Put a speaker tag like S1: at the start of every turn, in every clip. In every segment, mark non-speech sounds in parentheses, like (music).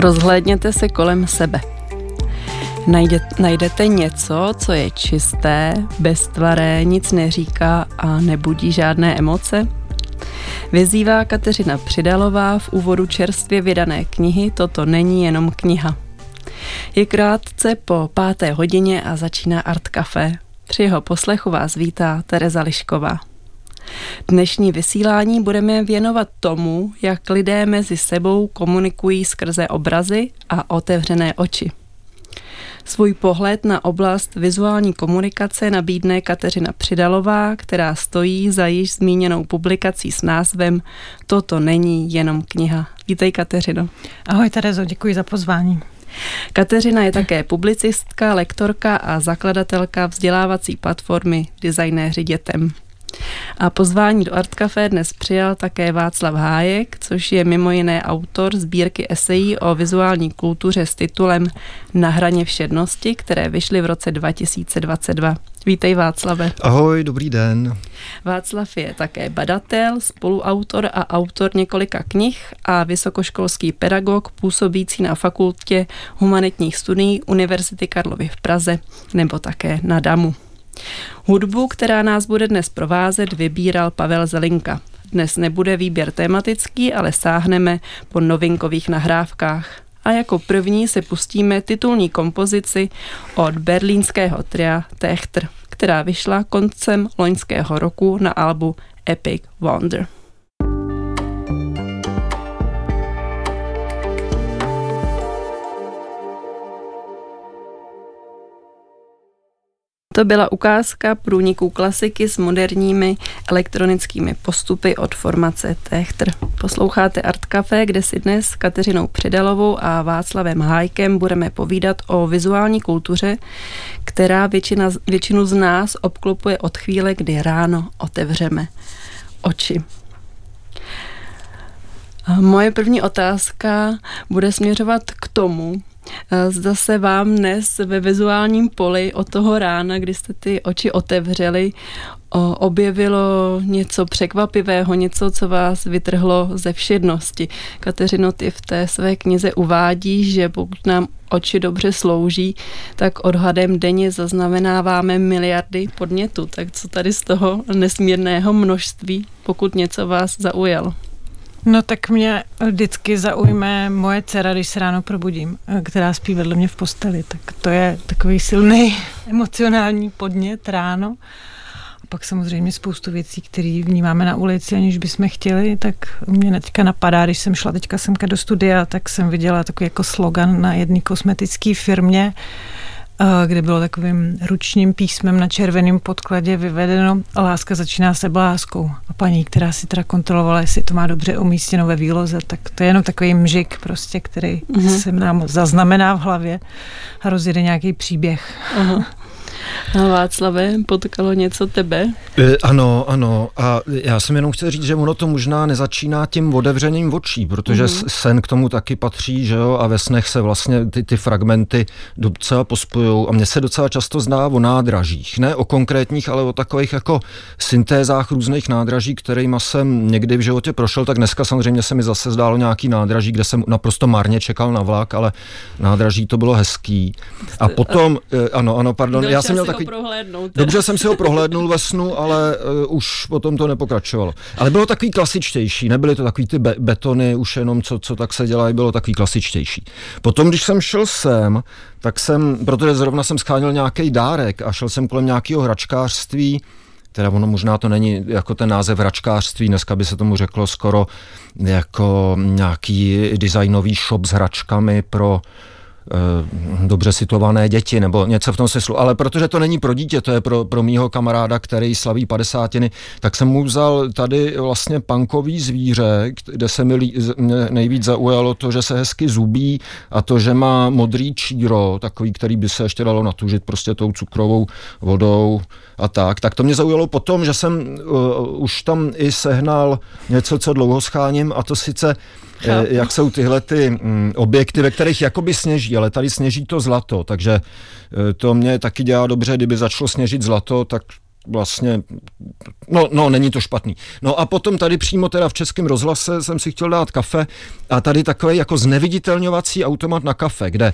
S1: Rozhlédněte se kolem sebe. Najde, najdete něco, co je čisté, beztvaré, nic neříká a nebudí žádné emoce? Vyzývá Kateřina Přidalová v úvodu čerstvě vydané knihy Toto není jenom kniha. Je krátce po páté hodině a začíná Art Café. Při jeho poslechu vás vítá Tereza Lišková. Dnešní vysílání budeme věnovat tomu, jak lidé mezi sebou komunikují skrze obrazy a otevřené oči. Svůj pohled na oblast vizuální komunikace nabídne Kateřina Přidalová, která stojí za již zmíněnou publikací s názvem Toto není jenom kniha. Vítej Kateřino.
S2: Ahoj Terezo, děkuji za pozvání.
S1: Kateřina je také publicistka, lektorka a zakladatelka vzdělávací platformy Designéři dětem. A pozvání do Art Café dnes přijal také Václav Hájek, což je mimo jiné autor sbírky esejí o vizuální kultuře s titulem Na hraně všednosti, které vyšly v roce 2022. Vítej Václave.
S3: Ahoj, dobrý den.
S1: Václav je také badatel, spoluautor a autor několika knih a vysokoškolský pedagog působící na fakultě humanitních studií Univerzity Karlovy v Praze nebo také na DAMu. Hudbu, která nás bude dnes provázet, vybíral Pavel Zelinka. Dnes nebude výběr tematický, ale sáhneme po novinkových nahrávkách. A jako první se pustíme titulní kompozici od berlínského tria Techtr, která vyšla koncem loňského roku na albu Epic Wonder. To byla ukázka průniků klasiky s moderními elektronickými postupy od formace Techtr. Posloucháte Art Café, kde si dnes s Kateřinou Přidalovou a Václavem Hájkem budeme povídat o vizuální kultuře, která většina, většinu z nás obklopuje od chvíle, kdy ráno otevřeme oči. Moje první otázka bude směřovat k tomu, zda se vám dnes ve vizuálním poli od toho rána, kdy jste ty oči otevřeli, objevilo něco překvapivého, něco, co vás vytrhlo ze všednosti. Kateřino, ty v té své knize uvádí, že pokud nám oči dobře slouží, tak odhadem denně zaznamenáváme miliardy podnětů. Tak co tady z toho nesmírného množství, pokud něco vás zaujalo?
S2: No tak mě vždycky zaujme moje dcera, když se ráno probudím, která spí vedle mě v posteli. Tak to je takový silný (laughs) emocionální podnět ráno. A pak samozřejmě spoustu věcí, které vnímáme na ulici, aniž bychom chtěli, tak mě teďka napadá, když jsem šla teďka semka do studia, tak jsem viděla takový jako slogan na jedné kosmetické firmě, kde bylo takovým ručním písmem na červeném podkladě vyvedeno láska začíná se bláskou. A paní, která si teda kontrolovala, jestli to má dobře umístěno ve výloze, tak to je jenom takový mžik prostě, který uh-huh. se nám zaznamená v hlavě a rozjede nějaký příběh. Uh-huh. (laughs)
S1: A Václave, potkalo něco tebe?
S3: E, ano, ano. A já jsem jenom chtěl říct, že ono to možná nezačíná tím otevřením očí, protože mm-hmm. sen k tomu taky patří, že jo, a ve snech se vlastně ty, ty fragmenty docela pospojují. A mně se docela často zná o nádražích. Ne o konkrétních, ale o takových jako syntézách různých nádraží, kterými jsem někdy v životě prošel, tak dneska samozřejmě se mi zase zdálo nějaký nádraží, kde jsem naprosto marně čekal na vlak, ale nádraží to bylo hezký. A potom, e, ano, ano, pardon, já jsem měl takový...
S1: prohlédnout.
S3: Dobře jsem si ho prohlédnul ve snu, ale uh, už potom to nepokračovalo. Ale bylo takový klasičtější, nebyly to takový ty be- betony, už jenom co, co tak se dělají, bylo takový klasičtější. Potom, když jsem šel sem, tak jsem, protože zrovna jsem scháněl nějaký dárek a šel jsem kolem nějakého hračkářství, teda ono možná to není jako ten název hračkářství, dneska by se tomu řeklo skoro jako nějaký designový shop s hračkami pro Eh, dobře situované děti nebo něco v tom smyslu. Ale protože to není pro dítě, to je pro, pro mýho kamaráda, který slaví padesátiny, tak jsem mu vzal tady vlastně pankový zvíře, kde se mi nejvíc zaujalo to, že se hezky zubí a to, že má modrý číro, takový, který by se ještě dalo natužit prostě tou cukrovou vodou a tak. Tak to mě zaujalo potom, že jsem uh, už tam i sehnal něco, co dlouho scháním a to sice Chápu. Eh, jak jsou tyhle ty mm, objekty, ve kterých jakoby sněží, ale tady sněží to zlato, takže eh, to mě taky dělá dobře, kdyby začalo sněžit zlato, tak vlastně, no, no, není to špatný. No a potom tady přímo teda v Českém rozhlase jsem si chtěl dát kafe a tady takový jako zneviditelňovací automat na kafe, kde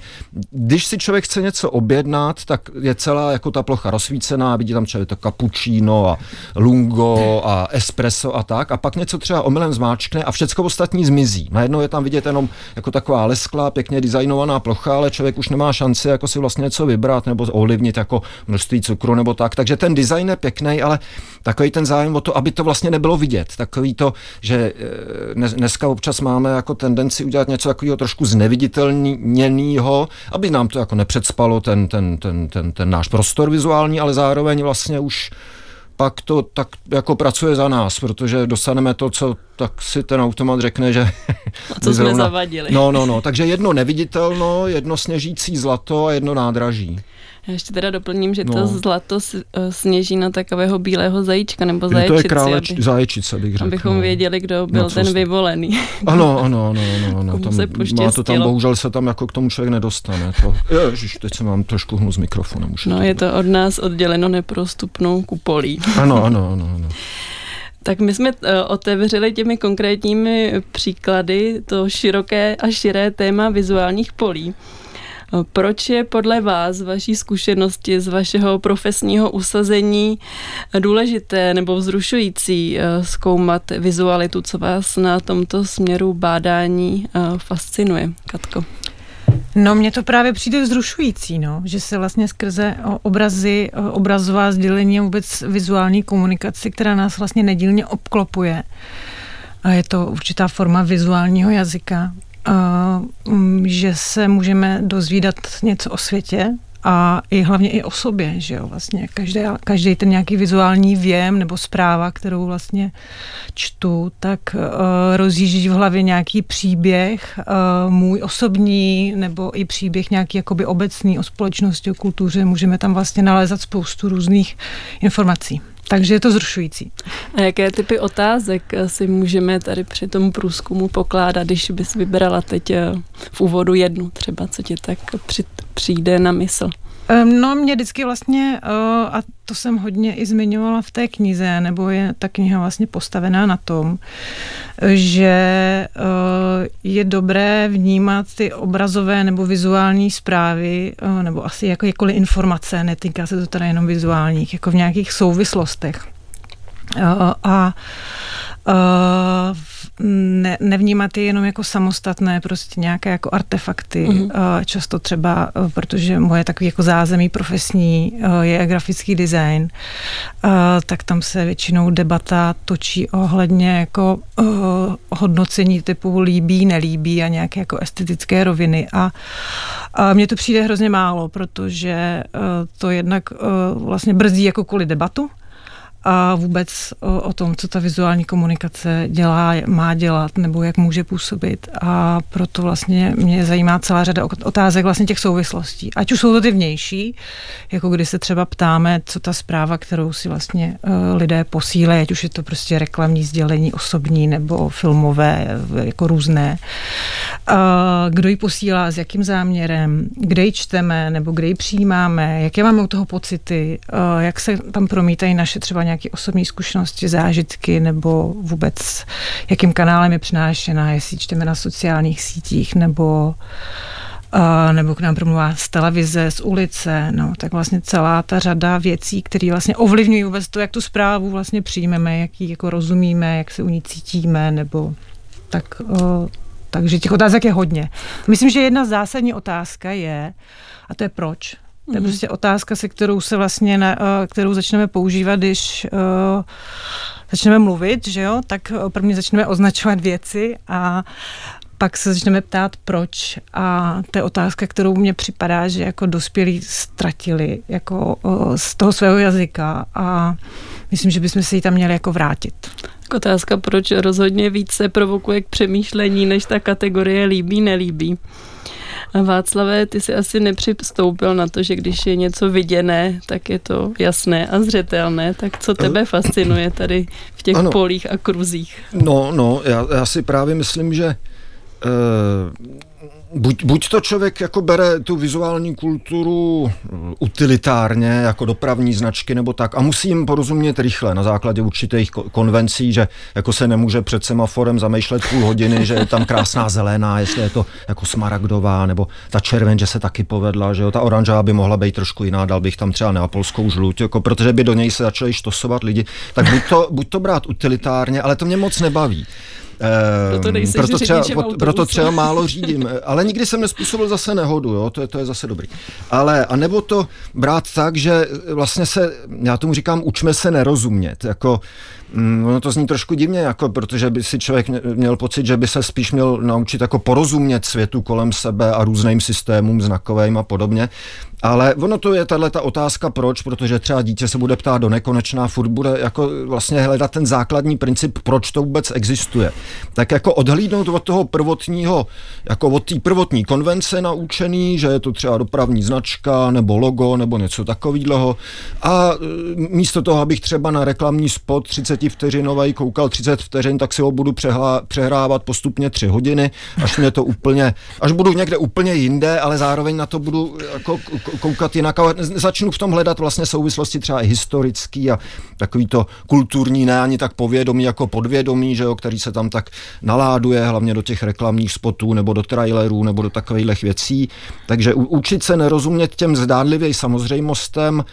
S3: když si člověk chce něco objednat, tak je celá jako ta plocha rozsvícená, vidí tam člověk to cappuccino a lungo a espresso a tak a pak něco třeba omylem zmáčkne a všecko ostatní zmizí. Najednou je tam vidět jenom jako taková lesklá, pěkně designovaná plocha, ale člověk už nemá šanci jako si vlastně něco vybrat nebo ovlivnit jako množství cukru nebo tak. Takže ten design je pěkný, ale takový ten zájem o to, aby to vlastně nebylo vidět. Takový to, že eh, dneska občas máme jako tendenci udělat něco takového trošku zneviditelněného, aby nám to jako nepředspalo ten, ten, ten, ten, ten náš prostor vizuální, ale zároveň vlastně už pak to tak jako pracuje za nás, protože dostaneme to, co tak si ten automat řekne, že...
S1: A co jsme zavadili.
S3: No, no, no, takže jedno neviditelno, jedno sněžící zlato a jedno nádraží.
S1: Já ještě teda doplním, že no. to zlato eh, sněží na takového bílého zajíčka nebo zaječici.
S3: To je králeč, aby, zaječice, bych řekl.
S1: Abychom no. věděli, kdo byl no, ten vyvolený. (laughs)
S3: Ano, ano, ano, ano. ano tam, se má to tam, bohužel se tam jako k tomu člověk nedostane. To, ježiš, teď se mám trošku hnu s mikrofonem. Už
S1: no, je to od nás odděleno neprostupnou kupolí. (laughs)
S3: Ano, ano, ano. ano.
S1: Tak my jsme eh, otevřeli těmi konkrétními příklady to široké a širé téma vizuálních polí. Proč je podle vás, vaší zkušenosti, z vašeho profesního usazení důležité nebo vzrušující eh, zkoumat vizualitu, co vás na tomto směru bádání eh, fascinuje? Katko.
S2: No, mně to právě přijde vzrušující, no, že se vlastně skrze obrazy, obrazová sdělení a vůbec vizuální komunikaci, která nás vlastně nedílně obklopuje. A je to určitá forma vizuálního jazyka, že se můžeme dozvídat něco o světě, a i hlavně i o sobě, že jo, vlastně každý, každý ten nějaký vizuální věm nebo zpráva, kterou vlastně čtu, tak uh, rozjíždí v hlavě nějaký příběh, uh, můj osobní, nebo i příběh nějaký jakoby obecný o společnosti, o kultuře, můžeme tam vlastně nalézat spoustu různých informací. Takže je to zrušující.
S1: A jaké typy otázek si můžeme tady při tom průzkumu pokládat, když bys vybrala teď eh, v úvodu jednu třeba, co ti tak přijde na mysl?
S2: No, mě vždycky vlastně, eh, a to jsem hodně i zmiňovala v té knize, nebo je ta kniha vlastně postavená na tom, že eh, je dobré vnímat ty obrazové nebo vizuální zprávy, eh, nebo asi jako jakkoliv informace, netýká se to teda jenom vizuálních, jako v nějakých souvislostech. A ne, nevnímat je jenom jako samostatné, prostě nějaké jako artefakty. Mm-hmm. Často třeba, eh, protože moje takový jako zázemí profesní eh, je grafický design, eh, tak tam se většinou debata točí ohledně jako hodnocení typu líbí, nelíbí a nějaké jako estetické roviny. A, a mně to přijde hrozně málo, protože to jednak vlastně brzdí jakoukoliv debatu, a vůbec o, o tom, co ta vizuální komunikace dělá, má dělat nebo jak může působit. A proto vlastně mě zajímá celá řada otázek vlastně těch souvislostí. Ať už jsou to ty vnější, jako když se třeba ptáme, co ta zpráva, kterou si vlastně uh, lidé posílají, ať už je to prostě reklamní sdělení osobní nebo filmové, jako různé. Uh, kdo ji posílá, s jakým záměrem, kde ji čteme nebo kde ji přijímáme, jaké máme u toho pocity, jak se tam promítají naše třeba nějaké nějaké osobní zkušenosti, zážitky nebo vůbec jakým kanálem je přinášena, jestli čteme na sociálních sítích nebo Uh, nebo k nám promluvá z televize, z ulice, no, tak vlastně celá ta řada věcí, které vlastně ovlivňují vůbec to, jak tu zprávu vlastně přijmeme, jak ji jako rozumíme, jak se u ní cítíme, nebo tak, uh, takže těch otázek je hodně. Myslím, že jedna zásadní otázka je, a to je proč, to je mhm. prostě otázka, se kterou se vlastně, na, eh, kterou začneme používat, když uh, začneme mluvit, že jo, tak prvně začneme označovat věci a pak se začneme ptát, proč. A to je otázka, kterou mně připadá, že jako dospělí ztratili jako z toho svého jazyka a myslím, že bychom se jí tam měli jako vrátit.
S1: Otázka, proč rozhodně více provokuje k přemýšlení, než ta kategorie líbí, nelíbí. Václavé, ty si asi nepřistoupil na to, že když je něco viděné, tak je to jasné a zřetelné. Tak co tebe fascinuje tady v těch ano. polích a kruzích?
S3: No, no, já, já si právě myslím, že uh, buď, buď to člověk jako bere tu vizuální kulturu mm, utilitárně, jako dopravní značky nebo tak a musí jim porozumět rychle na základě určitých konvencí, že jako se nemůže před semaforem zamýšlet půl hodiny, že je tam krásná zelená, jestli je to jako smaragdová, nebo ta červen, že se taky povedla, že jo, ta oranžová by mohla být trošku jiná, dal bych tam třeba neapolskou žluť, jako, protože by do něj se začali štosovat lidi, tak buď to, buď to brát utilitárně, ale to mě moc nebaví.
S1: Proto,
S3: ehm, proto, třeba, proto třeba málo řídím, ale nikdy jsem nespůsobil zase nehodu, jo? To, je, to je zase dobrý. Ale, a nebo to brát tak, že vlastně se, já tomu říkám, učme se nerozumět, jako Mm, ono to zní trošku divně, jako, protože by si člověk měl pocit, že by se spíš měl naučit jako porozumět světu kolem sebe a různým systémům znakovým a podobně. Ale ono to je tahle ta otázka proč, protože třeba dítě se bude ptát do nekonečná, furt bude jako vlastně hledat ten základní princip, proč to vůbec existuje. Tak jako odhlídnout od toho prvotního, jako od té prvotní konvence naučený, že je to třeba dopravní značka nebo logo nebo něco takového. A e, místo toho, abych třeba na reklamní spot 30 vteřinový koukal 30 vteřin, tak si ho budu přehlá, přehrávat postupně 3 hodiny, až mě to úplně, až budu někde úplně jinde, ale zároveň na to budu jako koukat jinak. A začnu v tom hledat vlastně souvislosti třeba i historický a takový to kulturní, ne ani tak povědomí jako podvědomí, že jo, který se tam tak naláduje, hlavně do těch reklamních spotů nebo do trailerů nebo do takových věcí. Takže učit se nerozumět těm zdánlivě samozřejmostem,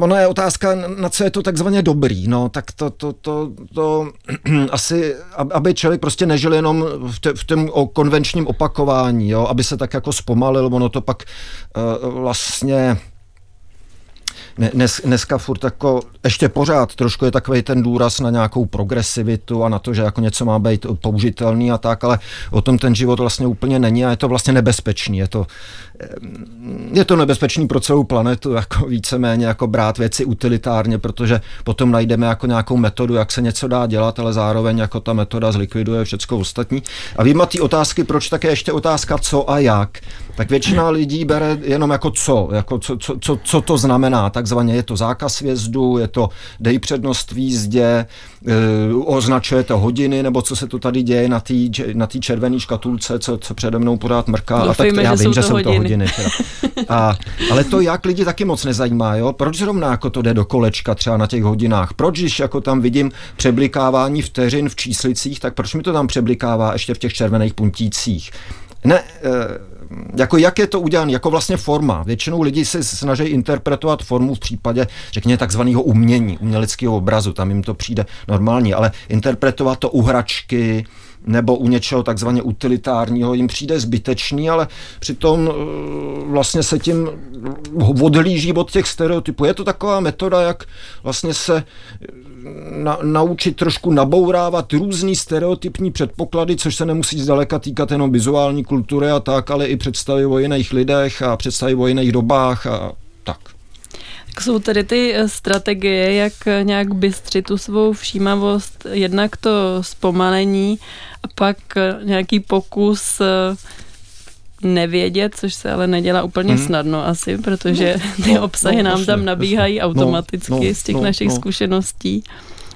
S3: ono je otázka, na co je to takzvaně dobrý, no, tak to, to, to, to (clears throat) asi, aby člověk prostě nežil jenom v, te, v tom konvenčním opakování, jo, aby se tak jako zpomalil, ono to pak uh, vlastně dnes, dneska furt jako ještě pořád trošku je takový ten důraz na nějakou progresivitu a na to, že jako něco má být použitelný a tak, ale o tom ten život vlastně úplně není a je to vlastně nebezpečný. Je to, je to nebezpečný pro celou planetu, jako víceméně jako brát věci utilitárně, protože potom najdeme jako nějakou metodu, jak se něco dá dělat, ale zároveň jako ta metoda zlikviduje všechno ostatní. A výjima ty otázky, proč také ještě otázka co a jak, tak většina lidí bere jenom jako co, jako co, co, co, co to znamená, takzvaně je to zákaz vjezdu, je to dej přednost v jízdě, e, označuje to hodiny, nebo co se to tady děje na té na červené škatulce, co, co přede mnou pořád mrká.
S1: Doufejme, a tak já vím, že jsou to hodiny. hodiny
S3: a, ale to jak lidi taky moc nezajímá, jo? Proč zrovna jako to jde do kolečka třeba na těch hodinách? Proč, když jako tam vidím přeblikávání vteřin v číslicích, tak proč mi to tam přeblikává ještě v těch červených puntících? Ne, e, jako jak je to udělané, jako vlastně forma. Většinou lidi se snaží interpretovat formu v případě, řekněme, takzvaného umění, uměleckého obrazu, tam jim to přijde normální, ale interpretovat to u hračky, nebo u něčeho takzvaně utilitárního jim přijde zbytečný, ale přitom eh, vlastně se tím odhlíží od těch stereotypů. Je to taková metoda, jak vlastně se na, naučit trošku nabourávat různý stereotypní předpoklady, což se nemusí zdaleka týkat jenom vizuální kultury a tak, ale i představy o jiných lidech a představy o jiných dobách a tak.
S1: Tak jsou tedy ty eh, strategie, jak nějak bystřit tu svou všímavost, jednak to zpomalení a pak eh, nějaký pokus eh, nevědět, což se ale nedělá úplně hmm. snadno asi, protože no, (laughs) ty no, obsahy no, nám jasně, tam nabíhají jasně. automaticky no, z těch no, našich no. zkušeností.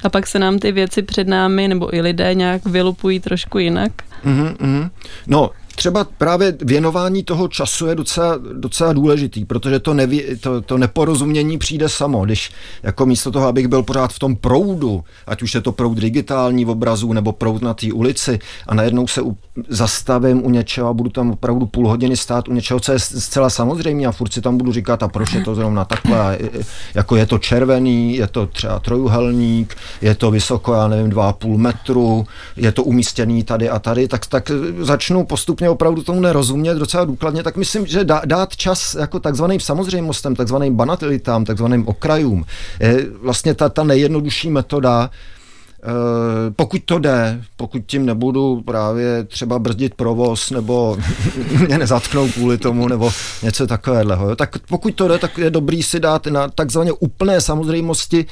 S1: A pak se nám ty věci před námi nebo i lidé nějak vylupují trošku jinak.
S3: Mm-hmm. No, třeba právě věnování toho času je docela, docela důležitý, protože to, neví, to, to neporozumění přijde samo, když jako místo toho, abych byl pořád v tom proudu, ať už je to proud digitální v obrazu nebo proud na té ulici a najednou se u, zastavím u něčeho a budu tam opravdu půl hodiny stát u něčeho, co je zcela samozřejmé a furt si tam budu říkat a proč je to zrovna takhle, jako je to červený, je to třeba trojuhelník, je to vysoko, já nevím, 2,5 metru, je to umístěný tady a tady, tak, tak začnu postupně vlastně opravdu tomu nerozumět docela důkladně, tak myslím, že dát čas jako takzvaným samozřejmostem, takzvaným banatelitám, takzvaným okrajům, je vlastně ta, ta nejjednodušší metoda, eh, pokud to jde, pokud tím nebudu právě třeba brzdit provoz, nebo (laughs) mě nezatknou kvůli tomu, nebo něco takového, tak pokud to jde, tak je dobrý si dát na takzvaně úplné samozřejmosti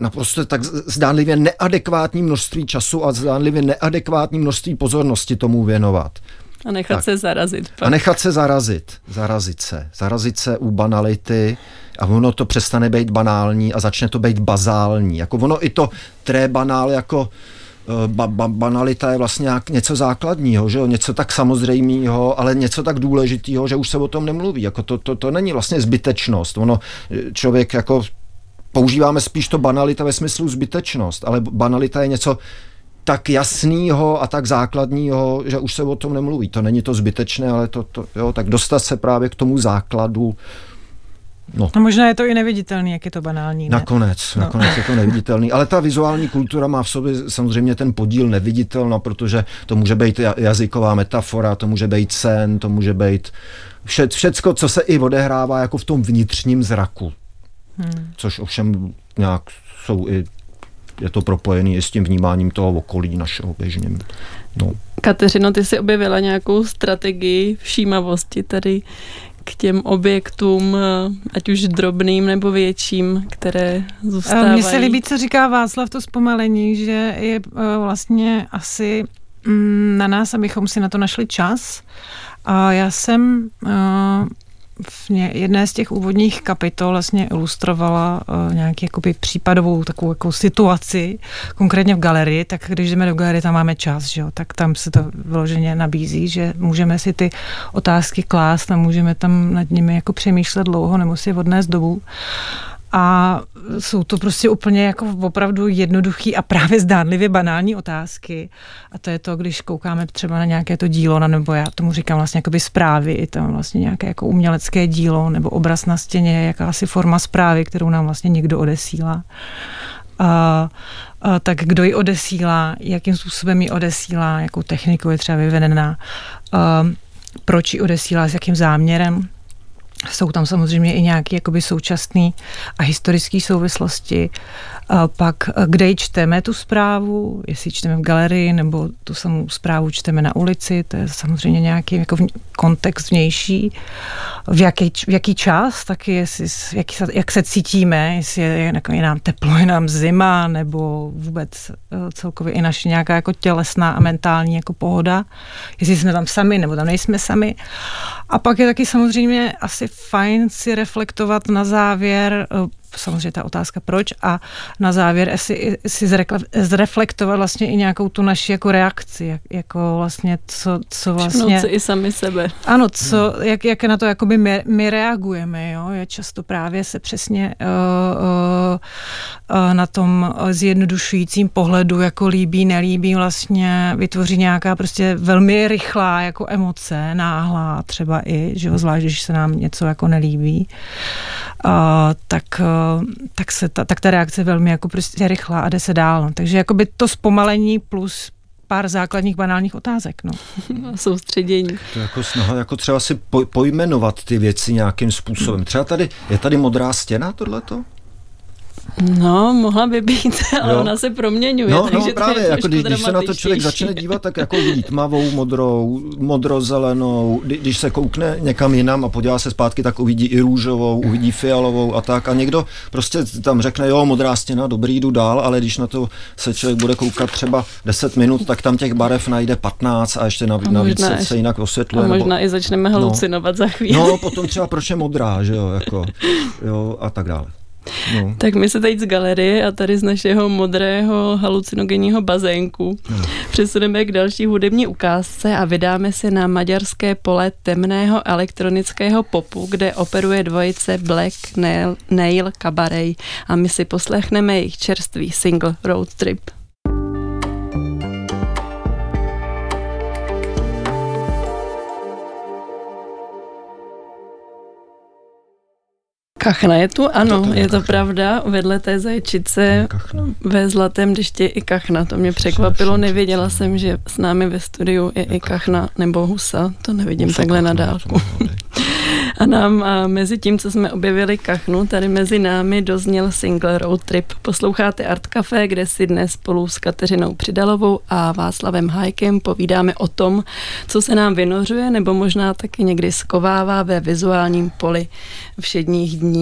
S3: naprosto tak zdánlivě neadekvátní množství času a zdánlivě neadekvátní množství pozornosti tomu věnovat.
S1: A nechat tak. se zarazit.
S3: Pak. A nechat se zarazit. Zarazit se. Zarazit se u banality a ono to přestane být banální a začne to být bazální. Jako ono i to tré banál jako ba, ba, banalita je vlastně něco základního, že jo? něco tak samozřejmého, ale něco tak důležitého, že už se o tom nemluví. Jako to, to, to není vlastně zbytečnost. Ono, člověk jako používáme spíš to banalita ve smyslu zbytečnost, ale banalita je něco tak jasného a tak základního, že už se o tom nemluví. To není to zbytečné, ale to, to jo, tak dostat se právě k tomu základu,
S2: No. A možná je to i neviditelný, jak je to banální.
S3: Ne? Nakonec, no. nakonec je to neviditelný. Ale ta vizuální kultura má v sobě samozřejmě ten podíl neviditelný, protože to může být jazyková metafora, to může být sen, to může být vše, všecko, co se i odehrává jako v tom vnitřním zraku. Hmm. Což ovšem nějak jsou i je to propojený i s tím vnímáním toho okolí našeho běžně.
S1: No. Kateřino, ty jsi objevila nějakou strategii všímavosti tady k těm objektům, ať už drobným nebo větším, které zůstávají.
S2: Mně se líbí, co říká Václav, to zpomalení, že je eh, vlastně asi mm, na nás, abychom si na to našli čas. A já jsem eh, v jedné z těch úvodních kapitol vlastně ilustrovala uh, nějaký jakoby případovou takovou jako situaci, konkrétně v galerii, tak když jdeme do galerie, tam máme čas, že jo, tak tam se to vyloženě nabízí, že můžeme si ty otázky klást a můžeme tam nad nimi jako přemýšlet dlouho, nebo si je odnést dobu. A jsou to prostě úplně jako opravdu jednoduchý a právě zdánlivě banální otázky. A to je to, když koukáme třeba na nějaké to dílo, nebo já tomu říkám vlastně jakoby zprávy, i tam vlastně nějaké jako umělecké dílo nebo obraz na stěně, jakási forma zprávy, kterou nám vlastně někdo odesílá. A, a, tak kdo ji odesílá, jakým způsobem ji odesílá, jakou technikou je třeba vyvedená, a, proč ji odesílá, s jakým záměrem. Jsou tam samozřejmě i nějaké jakoby současné a historické souvislosti. A pak, kde ji čteme tu zprávu, jestli ji čteme v galerii, nebo tu samou zprávu čteme na ulici, to je samozřejmě nějaký jako kontext vnější. V jaký, v jaký čas, taky jestli, jak, jak se cítíme, jestli je, je nám teplo, je nám zima, nebo vůbec eh, celkově i naše nějaká jako tělesná a mentální jako pohoda. Jestli jsme tam sami, nebo tam nejsme sami. A pak je taky samozřejmě asi fajn si reflektovat na závěr eh, samozřejmě ta otázka proč? A na závěr si, si zreflektovat vlastně i nějakou tu naši jako reakci, jak, jako vlastně co, co vlastně...
S1: si i sami sebe.
S2: Ano, co, jak, jak na to jakoby my, my reagujeme, jo, je často právě se přesně uh, uh, uh, na tom zjednodušujícím pohledu jako líbí, nelíbí vlastně vytvoří nějaká prostě velmi rychlá jako emoce, náhlá třeba i, že jo, zvlášť, když se nám něco jako nelíbí, uh, tak uh, tak, se ta, tak ta reakce je velmi jako prostě rychlá a jde se dál. No. Takže jakoby to zpomalení plus pár základních banálních otázek. No. (laughs)
S1: Soustředění.
S3: To jako snaha jako třeba si pojmenovat ty věci nějakým způsobem. Třeba tady, je tady modrá stěna tohleto?
S1: No, mohla by být, (laughs) ale jo. ona se proměňuje.
S3: No, no právě, jako když, když se na to člověk začne dívat, tak jako vidí tmavou, modrou, modrozelenou, když se koukne někam jinam a podívá se zpátky, tak uvidí i růžovou, uvidí fialovou a tak. A někdo prostě tam řekne, jo, modrá stěna, dobrý, jdu dál, ale když na to se člověk bude koukat třeba 10 minut, tak tam těch barev najde 15 a ještě navíc, navíc se, se jinak osvětluje.
S1: A možná nebo, i začneme halucinovat
S3: no,
S1: za chvíli.
S3: No, potom třeba proč je modrá, že jo, jako, jo, a tak dále.
S1: No. Tak my se teď z galerie a tady z našeho modrého halucinogenního bazénku no. přesuneme k další hudební ukázce a vydáme se na maďarské pole temného elektronického popu, kde operuje dvojice Black Nail, Nail Cabaret a my si poslechneme jejich čerstvý single Road Trip. Kachna je tu, ano, to je, je to kachna. pravda. Vedle té zajčice ve zlatém deště i kachna. To mě překvapilo, nevěděla jsem, že s námi ve studiu je i kachna nebo husa. To nevidím husa, takhle kachna, na dálku. (laughs) A nám a mezi tím, co jsme objevili kachnu, tady mezi námi dozněl single Road Trip. Posloucháte Art Café, kde si dnes spolu s Kateřinou Přidalovou a Václavem Hajkem povídáme o tom, co se nám vynořuje nebo možná taky někdy skovává ve vizuálním poli všedních dní.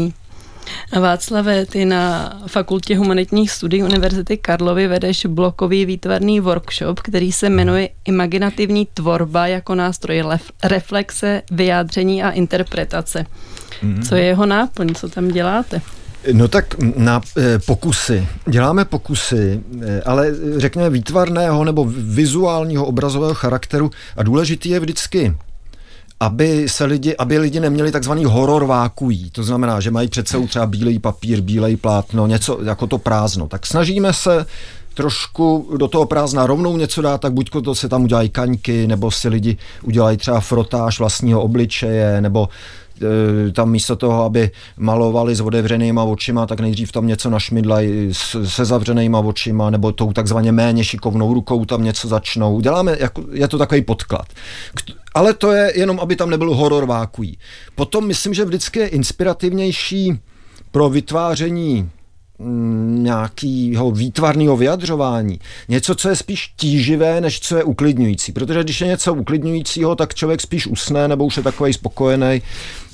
S1: Václave, ty na Fakultě humanitních studií Univerzity Karlovy vedeš blokový výtvarný workshop, který se jmenuje Imaginativní tvorba jako nástroj reflexe, vyjádření a interpretace. Mm-hmm. Co je jeho náplň, co tam děláte?
S3: No tak na e, pokusy. Děláme pokusy, e, ale řekněme výtvarného nebo vizuálního obrazového charakteru a důležitý je vždycky aby se lidi, aby lidi neměli takzvaný horor vákují. To znamená, že mají před sebou třeba bílej papír, bílej plátno, něco jako to prázdno. Tak snažíme se trošku do toho prázdna rovnou něco dát, tak buď to se tam udělají kaňky, nebo si lidi udělají třeba frotáž vlastního obličeje, nebo e, tam místo toho, aby malovali s otevřenýma očima, tak nejdřív tam něco našmidlají se zavřenýma očima, nebo tou takzvaně méně šikovnou rukou tam něco začnou. Děláme, jako, je to takový podklad. Ale to je jenom, aby tam nebyl horor vákují. Potom myslím, že vždycky je inspirativnější pro vytváření mm, nějakého výtvarného vyjadřování. Něco, co je spíš tíživé, než co je uklidňující. Protože když je něco uklidňujícího, tak člověk spíš usne nebo už je takový spokojený.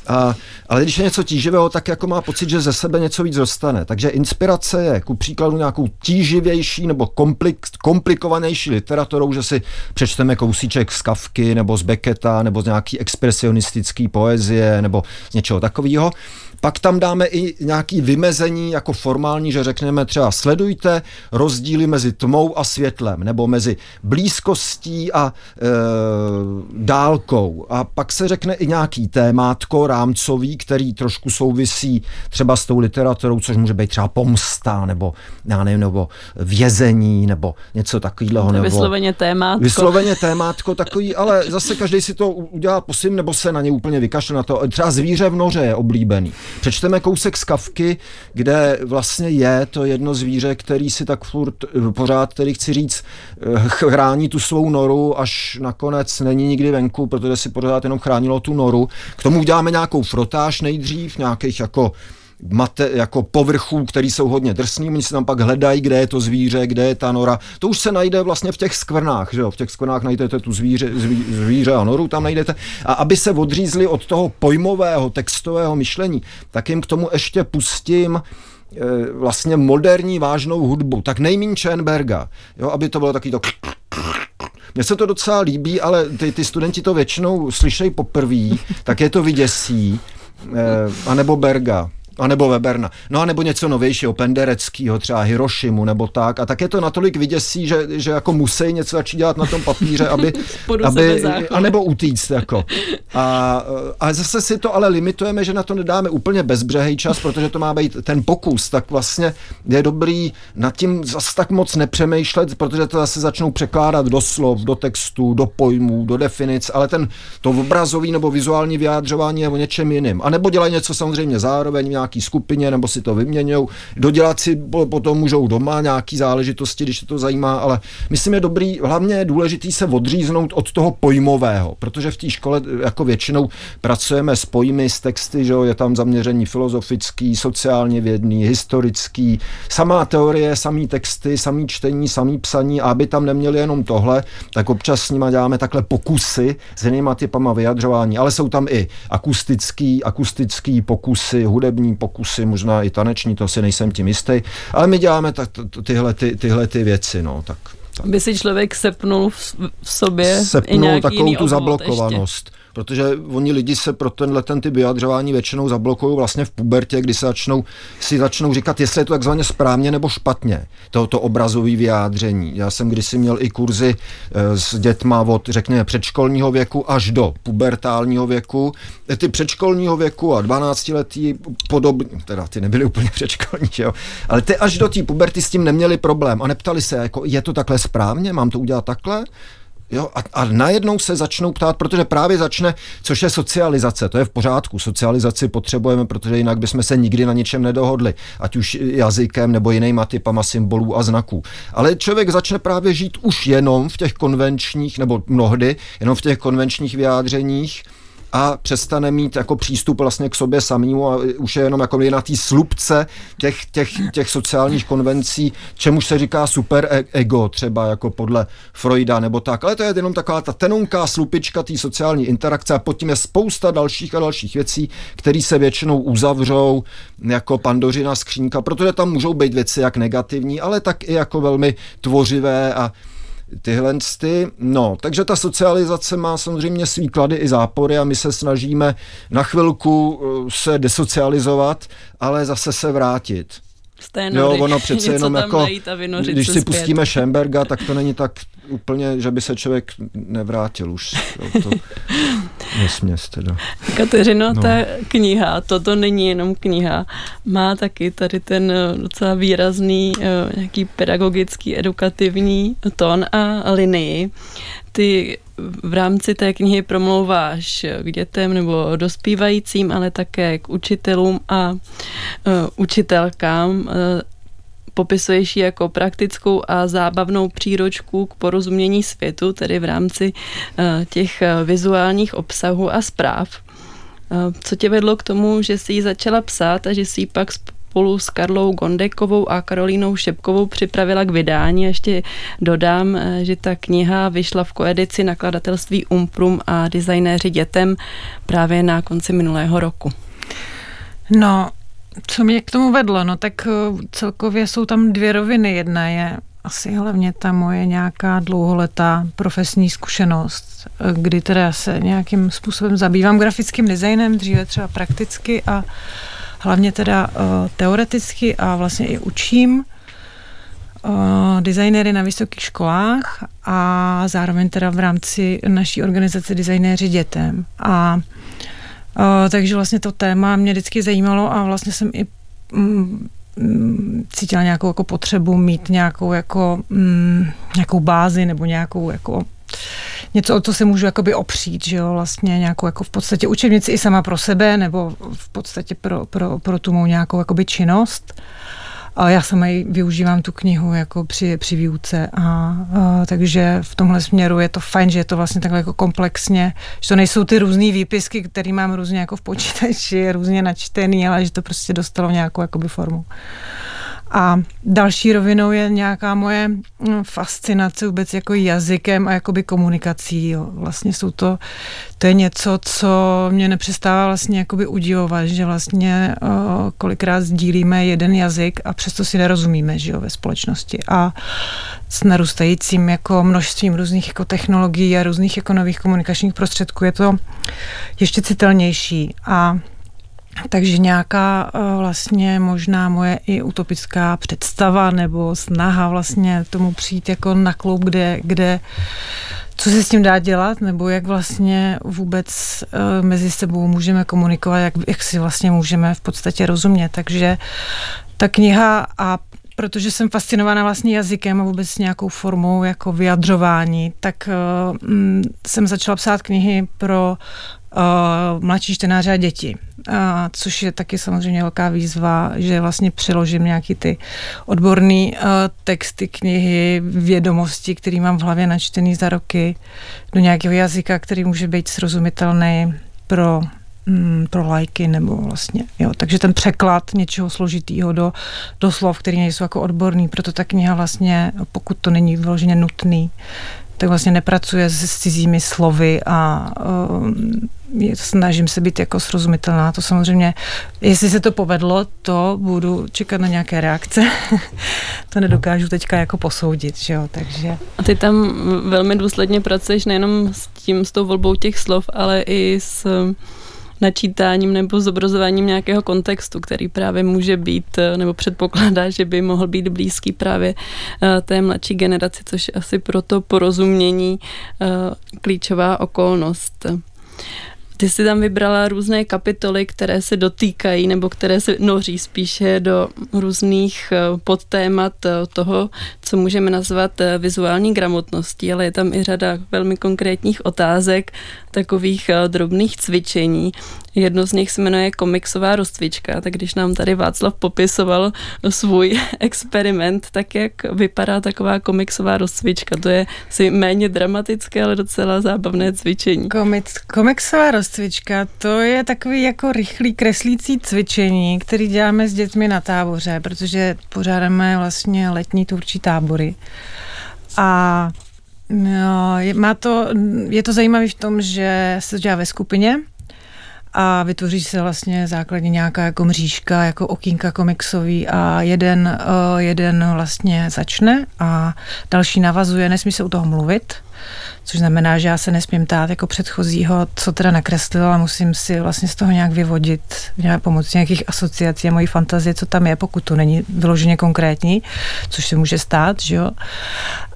S3: A, ale když je něco tíživého, tak jako má pocit, že ze sebe něco víc dostane. Takže inspirace je ku příkladu nějakou tíživější nebo komplik, komplikovanější literaturou, že si přečteme kousíček z Kavky nebo z Becketa nebo z nějaký expresionistický poezie nebo z něčeho takového. Pak tam dáme i nějaký vymezení jako formální, že řekneme třeba sledujte rozdíly mezi tmou a světlem, nebo mezi blízkostí a e, dálkou. A pak se řekne i nějaký témátko rámcový, který trošku souvisí třeba s tou literaturou, což může být třeba pomsta, nebo já nevím, nebo vězení, nebo něco takového. Nebo
S1: vysloveně témátko.
S3: Vysloveně témátko takový, ale zase každý si to udělá po svým, nebo se na ně úplně vykašle na to. Třeba zvíře v noře je oblíbený. Přečteme kousek z kavky, kde vlastně je to jedno zvíře, který si tak furt pořád, který chci říct, eh, chrání tu svou noru, až nakonec není nikdy venku, protože si pořád jenom chránilo tu noru. K tomu uděláme nějakou frotáž nejdřív, nějakých jako mate, jako povrchů, který jsou hodně drsný, oni si tam pak hledají, kde je to zvíře, kde je ta nora. To už se najde vlastně v těch skvrnách, že jo? v těch skvrnách najdete tu zvíře, zví, zvíře a noru tam najdete. A aby se odřízli od toho pojmového, textového myšlení, tak jim k tomu ještě pustím e, vlastně moderní vážnou hudbu, tak nejmín Schoenberga, jo, aby to bylo taky to (clears throat) mně se to docela líbí, ale ty, ty studenti to většinou slyšejí poprvé, tak je to vyděsí, e, anebo Berga. A nebo Weberna. No a nebo něco novějšího, Pendereckýho, třeba Hirošimu nebo tak. A tak je to natolik vyděsí, že, že jako musí něco začít dělat na tom papíře, aby, (laughs) aby a nebo utíct. Jako. A, a zase si to ale limitujeme, že na to nedáme úplně bezbřehej čas, protože to má být ten pokus, tak vlastně je dobrý nad tím zase tak moc nepřemýšlet, protože to zase začnou překládat do slov, do textu, do pojmů, do definic, ale ten to obrazový nebo vizuální vyjádřování je o něčem jiným. A nebo dělají něco samozřejmě zároveň, nějak nějaký skupině nebo si to vyměňují. Dodělat si potom můžou doma nějaký záležitosti, když se to zajímá, ale myslím je dobrý, hlavně je důležitý se odříznout od toho pojmového, protože v té škole jako většinou pracujeme s pojmy, s texty, že jo, je tam zaměření filozofický, sociálně vědný, historický, samá teorie, samý texty, samý čtení, samý psaní a aby tam neměli jenom tohle, tak občas s nima děláme takhle pokusy s jinýma typama vyjadřování, ale jsou tam i akustický, akustický pokusy, hudební pokusy, možná i taneční, to si nejsem tím jistý, ale my děláme tak, tyhle, ty, tyhle ty věci, no, tak. tak.
S1: By si člověk sepnul v, v sobě
S3: sepnul
S1: i nějaký
S3: takovou tu zablokovanost. Ještě protože oni lidi se pro tenhle ten ty vyjadřování většinou zablokují vlastně v pubertě, kdy se začnou, si začnou říkat, jestli je to takzvaně správně nebo špatně, tohoto obrazové vyjádření. Já jsem kdysi měl i kurzy e, s dětma od, řekněme, předškolního věku až do pubertálního věku. E, ty předškolního věku a 12 letý podobně, teda ty nebyly úplně předškolní, jo? ale ty až do té puberty s tím neměli problém a neptali se, jako, je to takhle správně, mám to udělat takhle? Jo, a, a najednou se začnou ptát, protože právě začne, což je socializace, to je v pořádku. Socializaci potřebujeme, protože jinak bychom se nikdy na ničem nedohodli, ať už jazykem nebo jinýma typama symbolů a znaků. Ale člověk začne právě žít už jenom v těch konvenčních, nebo mnohdy, jenom v těch konvenčních vyjádřeních, a přestane mít jako přístup vlastně k sobě samému a už je jenom jako na té slupce těch, těch, těch sociálních konvencí, čemuž se říká super e- ego třeba jako podle Freuda nebo tak, ale to je jenom taková ta tenonká slupička té sociální interakce a pod tím je spousta dalších a dalších věcí, které se většinou uzavřou jako pandořina skřínka, protože tam můžou být věci jak negativní, ale tak i jako velmi tvořivé a tyhle ty, no, takže ta socializace má samozřejmě svý klady i zápory a my se snažíme na chvilku eh, se desocializovat, ale zase se vrátit.
S1: Jo,
S3: ono (laughs) přece jenom jako, když si zpět. pustíme Schemberga, tak to není tak úplně, že by se člověk nevrátil už. Jo, to (laughs) nesměs teda.
S1: Kateřino, no. ta kniha, toto není jenom kniha, má taky tady ten eh, docela výrazný uh, nějaký pedagogický, edukativní tón a linii. Ty v rámci té knihy promlouváš k dětem nebo dospívajícím, ale také k učitelům a uh, učitelkám. Uh, popisuješ ji jako praktickou a zábavnou příročku k porozumění světu, tedy v rámci uh, těch vizuálních obsahů a zpráv. Co tě vedlo k tomu, že jsi ji začala psát a že jsi ji pak spolu s Karlou Gondekovou a Karolínou Šepkovou připravila k vydání. Ještě dodám, eh, že ta kniha vyšla v koedici nakladatelství Umprum a designéři dětem právě na konci minulého roku.
S2: No, co mě k tomu vedlo? No tak eh, celkově jsou tam dvě roviny. Jedna je asi hlavně ta moje nějaká dlouholetá profesní zkušenost, eh, kdy teda se nějakým způsobem zabývám grafickým designem, dříve třeba prakticky a hlavně teda uh, teoreticky a vlastně i učím designéry na vysokých školách a zároveň teda v rámci naší organizace designéři dětem. A uh, takže vlastně to téma mě vždycky zajímalo a vlastně jsem i mm, mm cítila nějakou jako potřebu mít nějakou jako mm, nějakou bázi nebo nějakou jako něco, o co se můžu jakoby opřít, že jo, vlastně nějakou jako v podstatě učebnici i sama pro sebe, nebo v podstatě pro, pro, pro tu mou nějakou jakoby činnost. A já sama ji využívám tu knihu jako při, při výuce a, a takže v tomhle směru je to fajn, že je to vlastně takhle jako komplexně, že to nejsou ty různé výpisky, které mám různě jako v počítači, různě načtený, ale že to prostě dostalo nějakou jakoby formu. A další rovinou je nějaká moje mm, fascinace vůbec jako jazykem a jakoby komunikací. Jo. Vlastně jsou to, to je něco, co mě nepřestává vlastně jakoby udivovat, že vlastně o, kolikrát sdílíme jeden jazyk a přesto si nerozumíme, že jo, ve společnosti. A s narůstajícím jako množstvím různých jako technologií a různých jako nových komunikačních prostředků je to ještě citelnější. A takže nějaká eh, vlastně možná moje i utopická představa nebo snaha vlastně tomu přijít jako na kloup, kde, kde co se s tím dá dělat, nebo jak vlastně vůbec uh, mezi sebou můžeme komunikovat, jak, jak si vlastně můžeme v podstatě rozumět. Takže ta kniha a protože jsem fascinovaná vlastně jazykem a vůbec nějakou formou jako vyjadřování, tak uh, jsem začala psát knihy pro uh, mladší čtenáře a děti. Uh, což je taky samozřejmě velká výzva, že vlastně přiložím nějaký ty odborné uh, texty, knihy, vědomosti, které mám v hlavě načtený za roky do nějakého jazyka, který může být srozumitelný pro mm, pro lajky nebo vlastně, jo. Takže ten překlad něčeho složitýho do, do slov, který nejsou jako odborný, proto ta kniha vlastně, pokud to není vyloženě nutný, tak vlastně nepracuje s cizími slovy a uh, snažím se být jako srozumitelná. To samozřejmě, jestli se to povedlo, to budu čekat na nějaké reakce. (laughs) to nedokážu teďka jako posoudit, že jo, takže.
S1: A ty tam velmi důsledně pracuješ nejenom s tím, s tou volbou těch slov, ale i s načítáním nebo zobrazováním nějakého kontextu, který právě může být eh, nebo předpokládá, že by mohl být blízký právě eh, té mladší generaci, což je asi pro to porozumění eh, klíčová okolnost. Ty jsi tam vybrala různé kapitoly, které se dotýkají nebo které se noří spíše do různých podtémat toho, co můžeme nazvat vizuální gramotností, ale je tam i řada velmi konkrétních otázek, takových drobných cvičení, Jedno z nich se jmenuje komiksová rozcvička, tak když nám tady Václav popisoval svůj (laughs) experiment, tak jak vypadá taková komiksová rozcvička. To je si méně dramatické, ale docela zábavné cvičení.
S2: Komiks, komiksová rozcvička, to je takový jako rychlý kreslící cvičení, který děláme s dětmi na táboře, protože pořádáme vlastně letní tvůrčí tábory. A No, je, má to, je to zajímavé v tom, že se dělá ve skupině, a vytvoří se vlastně základně nějaká jako mřížka, jako okýnka komiksový a jeden, uh, jeden vlastně začne a další navazuje, nesmí se u toho mluvit, což znamená, že já se nesmím tát jako předchozího, co teda nakreslil, ale musím si vlastně z toho nějak vyvodit nějak pomocí nějakých asociací a mojí fantazie, co tam je, pokud to není vyloženě konkrétní, což se může stát, že jo.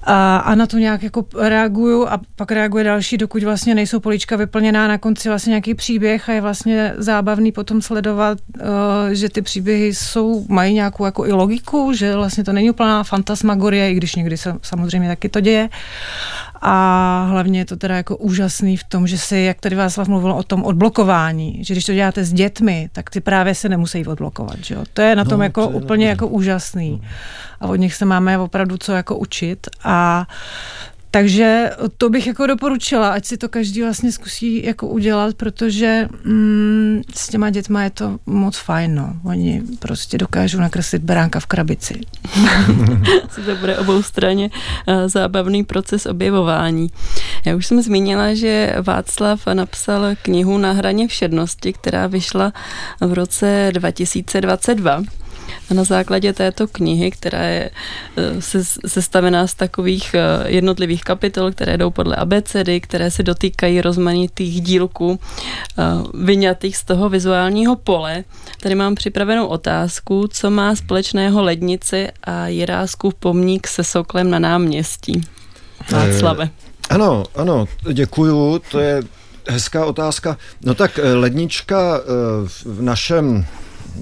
S2: A, a na to nějak jako reaguju a pak reaguje další, dokud vlastně nejsou polička vyplněná na konci vlastně nějaký příběh a je vlastně zábavný potom sledovat, uh, že ty příběhy jsou, mají nějakou jako i logiku, že vlastně to není úplná fantasmagorie, i když někdy se samozřejmě taky to děje. A hlavně je to teda jako úžasný v tom, že si, jak tady Václav mluvil o tom odblokování, že když to děláte s dětmi, tak ty právě se nemusí odblokovat. Že jo? To je na tom no, jako to úplně jako úžasný. A od nich se máme opravdu co jako učit. A takže to bych jako doporučila, ať si to každý vlastně zkusí jako udělat, protože mm, s těma dětma je to moc fajn, no. Oni prostě dokážou nakreslit beránka v krabici. (laughs)
S1: to bude obou straně uh, zábavný proces objevování. Já už jsem zmínila, že Václav napsal knihu Na hraně všednosti, která vyšla v roce 2022. Na základě této knihy, která je eh, sestavená z takových eh, jednotlivých kapitol, které jdou podle abecedy, které se dotýkají rozmanitých dílků eh, vyňatých z toho vizuálního pole, tady mám připravenou otázku, co má společného lednici a Jiráskův pomník se soklem na náměstí. Václave.
S3: Ano, ano, děkuju, to je hezká otázka. No tak lednička v našem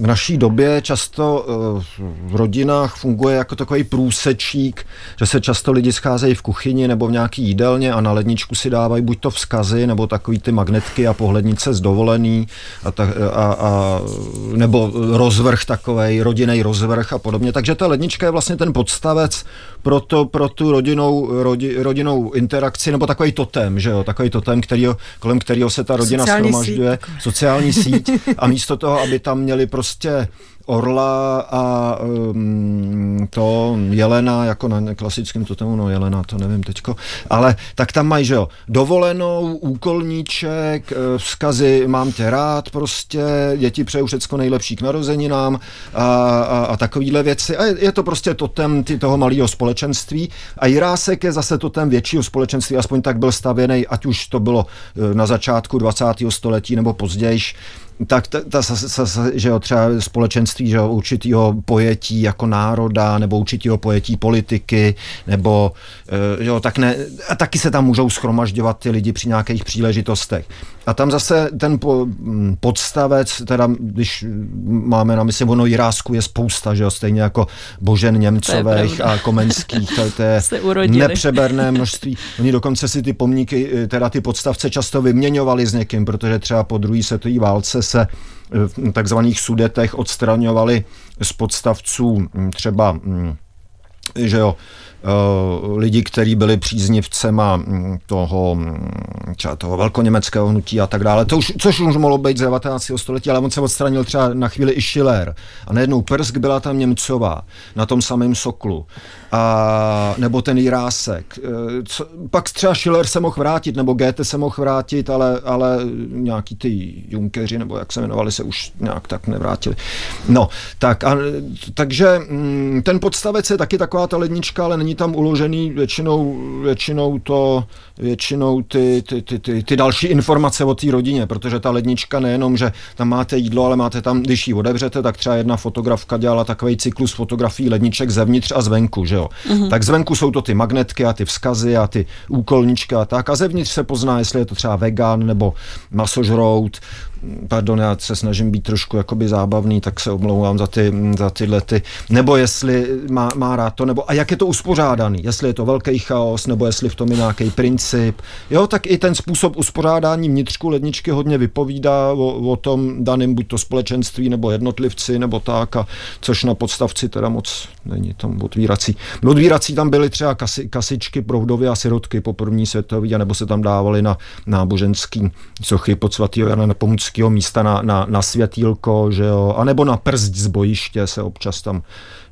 S3: v naší době často eh, v rodinách funguje jako takový průsečík, že se často lidi scházejí v kuchyni nebo v nějaký jídelně a na ledničku si dávají buď to vzkazy, nebo takový ty magnetky a pohlednice z dovolený, a ta, a, a, nebo rozvrh takový, rodinný rozvrh a podobně. Takže ta lednička je vlastně ten podstavec pro, to, pro tu rodinou, rodi, rodinou interakci, nebo takový totem, že jo, takový totem, kterýho, kolem kterého se ta rodina schromažďuje, sociální síť. A místo toho, aby tam měli pro prostě orla a um, to jelena, jako na klasickém totemu, no jelena, to nevím teďko, ale tak tam mají, že jo, dovolenou, úkolníček, eh, vzkazy, mám tě rád prostě, děti přeju všecko nejlepší k narozeninám a, a, a takovýhle věci. A je, je to prostě totem ty, toho malého společenství a Jirásek je zase totem většího společenství, aspoň tak byl stavěný, ať už to bylo eh, na začátku 20. století nebo později, tak ta, ta, ta, že jo, třeba společenství že jo, určitýho pojetí jako národa nebo určitýho pojetí politiky, nebo eh, jo, tak ne, a taky se tam můžou schromažďovat ty lidi při nějakých příležitostech. A tam zase ten po, mm, podstavec, teda když máme na mysli, ono Jirásku je spousta, že jo, stejně jako Božen Němcových a Komenských, to, to je (laughs) nepřeberné množství. Oni dokonce si ty pomníky, eh, teda ty podstavce často vyměňovali s někým, protože třeba po druhé světové válce se v takzvaných sudetech odstraňovali z podstavců mm, třeba mm, že jo, Eh, lidi, kteří byli příznivcema mm, toho, mm, třeba toho velkoněmeckého hnutí a tak dále, to už, což už mohlo být z 19. století, ale on se odstranil třeba na chvíli i Schiller. A najednou Prsk byla tam Němcová na tom samém soklu. A, nebo ten Jirásek. Eh, co, pak třeba Schiller se mohl vrátit, nebo Goethe se mohl vrátit, ale, ale nějaký ty Junkeři, nebo jak se jmenovali, se už nějak tak nevrátili. No, tak a, takže mm, ten podstavec je taky taková ta lednička, ale není není tam uložený většinou, většinou to, většinou ty, ty, ty, ty, ty další informace o té rodině, protože ta lednička nejenom, že tam máte jídlo, ale máte tam, když ji otevřete, tak třeba jedna fotografka dělala takový cyklus fotografií ledniček zevnitř a zvenku, že jo. Mm-hmm. Tak zvenku jsou to ty magnetky a ty vzkazy a ty úkolničky a tak a zevnitř se pozná, jestli je to třeba vegan nebo masožrout, pardon, já se snažím být trošku jakoby zábavný, tak se omlouvám za, ty, za tyhle ty, nebo jestli má, má rád to, nebo a jak je to uspořádaný, jestli je to velký chaos, nebo jestli v tom je nějaký princip, jo, tak i ten způsob uspořádání vnitřku ledničky hodně vypovídá o, o tom daném buď to společenství, nebo jednotlivci, nebo tak, a což na podstavci teda moc není tam otvírací. Otvírací tam byly třeba kasy, kasičky pro vdovy a sirotky po první světové, nebo se tam dávali na náboženský sochy pod svatého Jana Nepomuckého místa na, na, na světýlko, že jo, anebo na prst z bojiště se občas tam,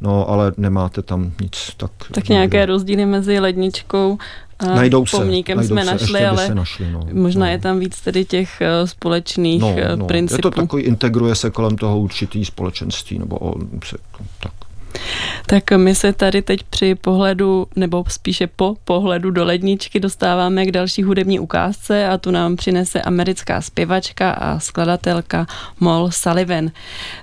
S3: no ale nemáte tam nic. Tak,
S1: tak nějaké rozdíly mezi ledničkou
S3: najdou se,
S1: pomníkem
S3: najdou
S1: jsme
S3: se,
S1: našli, ale
S3: se našli, no,
S1: možná
S3: no.
S1: je tam víc tedy těch uh, společných
S3: no,
S1: uh,
S3: no.
S1: principů.
S3: Je to takový, integruje se kolem toho určitý společenství, nebo o, se, tak.
S1: Tak my se tady teď při pohledu, nebo spíše po pohledu do ledničky dostáváme k další hudební ukázce a tu nám přinese americká zpěvačka a skladatelka Moll Sullivan.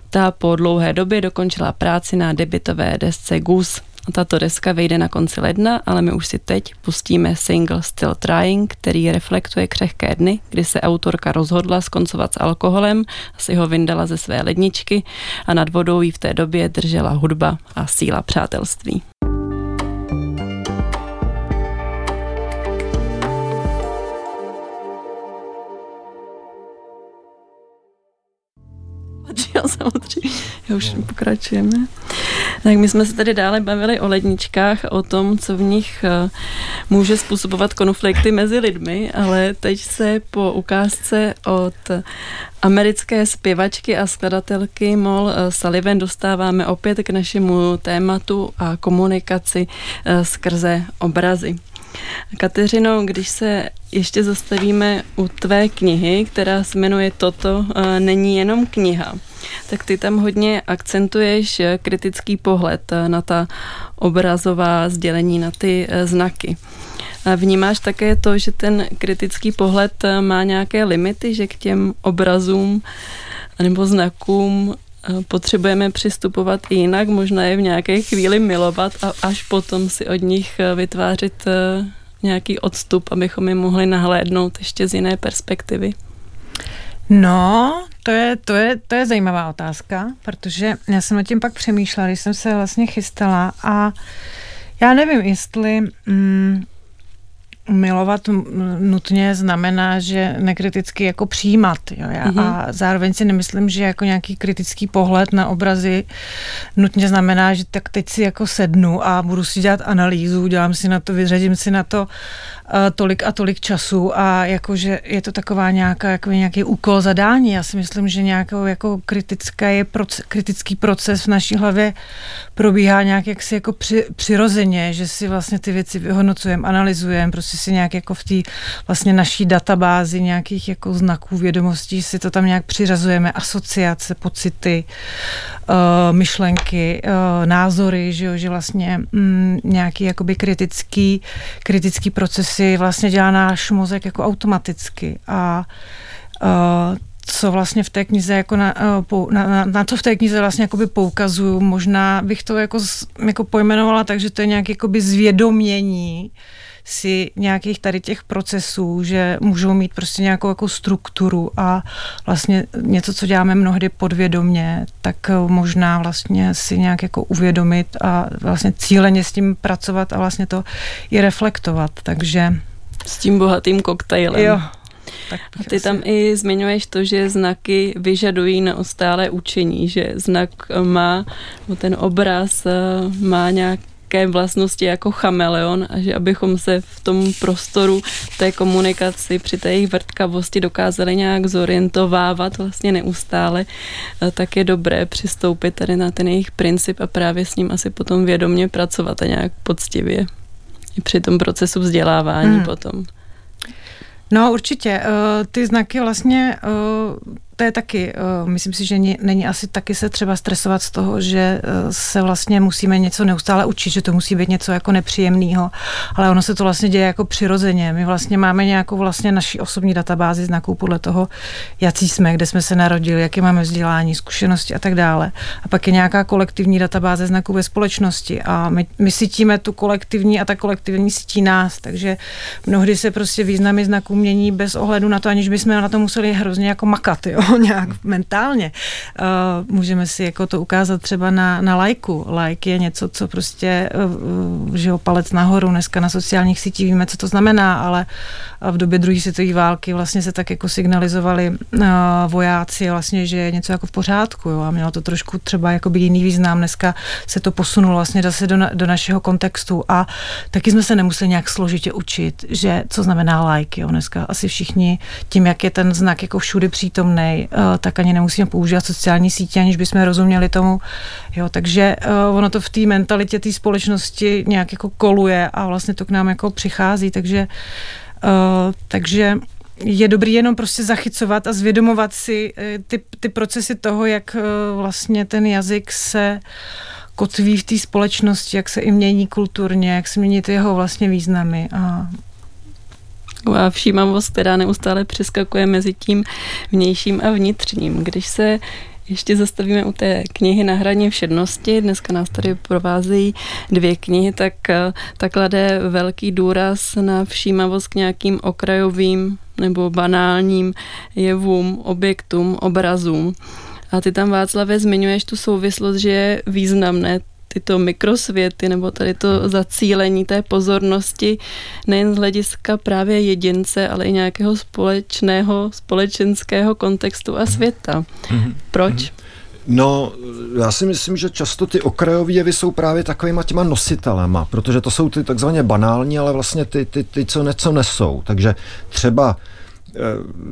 S1: Ta po dlouhé době dokončila práci na debitové desce Goose. Tato deska vyjde na konci ledna, ale my už si teď pustíme single Still Trying, který reflektuje křehké dny, kdy se autorka rozhodla skoncovat s alkoholem, asi ho vyndala ze své ledničky a nad vodou jí v té době držela hudba a síla přátelství. (laughs) Já samozřejmě, já už pokračujeme. Tak my jsme se tady dále bavili o ledničkách, o tom, co v nich eh, může způsobovat konflikty mezi lidmi, ale teď se po ukázce od americké zpěvačky a skladatelky Mol eh, Sullivan dostáváme opět k našemu tématu a komunikaci eh, skrze obrazy. Kateřino, když se ještě zastavíme u tvé knihy, která se jmenuje Toto není jenom kniha, tak ty tam hodně akcentuješ kritický pohled na ta obrazová sdělení, na ty e, znaky. Vnímáš také to, že ten kritický pohled má nějaké limity, že k těm obrazům nebo znakům potřebujeme přistupovat i jinak, možná je v nějaké chvíli milovat a až potom si od nich vytvářet nějaký odstup, abychom je mohli nahlédnout ještě z jiné perspektivy?
S2: No, to je, to, je, to je zajímavá otázka, protože já jsem o tím pak přemýšlela, když jsem se vlastně chystala a já nevím, jestli mm, milovat nutně znamená, že nekriticky jako přijímat. Jo? Já, mm-hmm. A zároveň si nemyslím, že jako nějaký kritický pohled na obrazy nutně znamená, že tak teď si jako sednu a budu si dělat analýzu, dělám si na to, vyřadím si na to uh, tolik a tolik času a jakože je to taková nějaká, jako nějaký úkol zadání. Já si myslím, že nějakou jako kritické je proces, kritický proces v naší hlavě probíhá nějak jaksi jako při, přirozeně, že si vlastně ty věci vyhodnocujeme, analyzujeme, prostě si nějak jako v té vlastně naší databázi nějakých jako znaků vědomostí si to tam nějak přiřazujeme, asociace, pocity, uh, myšlenky, uh, názory, že, jo, že vlastně mm, nějaký jakoby kritický, kritický procesy vlastně dělá náš mozek jako automaticky. A uh, co vlastně v té knize jako na, na, na, na co v té knize vlastně jakoby poukazuju, možná bych to jako, jako pojmenovala tak, že to je nějaké zvědomění si nějakých tady těch procesů, že můžou mít prostě nějakou jako strukturu a vlastně něco, co děláme mnohdy podvědomě, tak eh, možná vlastně si nějak jako uvědomit a vlastně cíleně s tím pracovat a vlastně to i reflektovat, takže...
S1: S tím bohatým koktejlem.
S2: Jo,
S1: tak a ty asi... tam i zmiňuješ to, že znaky vyžadují neustále učení, že znak má, ten obraz eh, má nějak nějaké vlastnosti jako chameleon a že abychom se v tom prostoru té komunikaci při té jejich vrtkavosti dokázali nějak zorientovávat vlastně neustále, eh, tak je dobré přistoupit tady na ten jejich princip a právě s ním asi potom vědomě pracovat a nějak poctivě i při tom procesu vzdělávání hmm. potom.
S2: No určitě, eh, ty znaky vlastně eh, to je taky, uh, myslím si, že není asi taky se třeba stresovat z toho, že uh, se vlastně musíme něco neustále učit, že to musí být něco jako nepříjemného, ale ono se to vlastně děje jako přirozeně. My vlastně máme nějakou vlastně naší osobní databázi znaků podle toho, jaký jsme, kde jsme se narodili, jaké máme vzdělání, zkušenosti a tak dále. A pak je nějaká kolektivní databáze znaků ve společnosti a my, my cítíme tu kolektivní a ta kolektivní cítí nás, takže mnohdy se prostě významy znaků mění bez ohledu na to, aniž bychom na to museli hrozně jako makat, jo (laughs) nějak mentálně. Uh, můžeme si jako to ukázat třeba na, na lajku. Like je něco, co prostě, uh, že jo, palec nahoru, dneska na sociálních sítích víme, co to znamená, ale v době druhé světové války vlastně se tak jako signalizovali vojáci vlastně, že je něco jako v pořádku, jo, a mělo to trošku třeba jako by jiný význam. Dneska se to posunulo vlastně zase do, na, do našeho kontextu a taky jsme se nemuseli nějak složitě učit, že co znamená like, jo. Dneska asi všichni tím, jak je ten znak jako všude přítomný, rozumí, tak ani nemusíme používat sociální sítě, aniž bychom rozuměli tomu. Jo, takže ono to v té mentalitě té společnosti nějak jako koluje a vlastně to k nám jako přichází, takže takže je dobrý jenom prostě zachycovat a zvědomovat si eh, ty, ty procesy toho, jak eh, vlastně ten jazyk se kotví v té společnosti, jak se i mění kulturně, jak se mění ty jeho vlastně významy a
S1: a všímavost, která neustále přeskakuje mezi tím vnějším a vnitřním. Když se ještě zastavíme u té knihy Na hraně všednosti. Dneska nás tady provázejí dvě knihy, tak, eh, tak klade velký důraz na všímavost k nějakým okrajovým nebo banálním jevům, objektům, obrazům. A ty tam, Václavě, zmiňuješ tu souvislost, že je významné tyto mikrosvěty nebo tady to zacílení té pozornosti nejen z hlediska právě jedince, ale i nějakého společného, společenského kontextu a světa. Mhm. Proč? Mhm.
S3: No, já si myslím, že často ty okrajové jevy jsou právě takovýma těma nositelema, protože to jsou ty takzvaně banální, ale vlastně ty, ty, ty co něco nesou. Takže třeba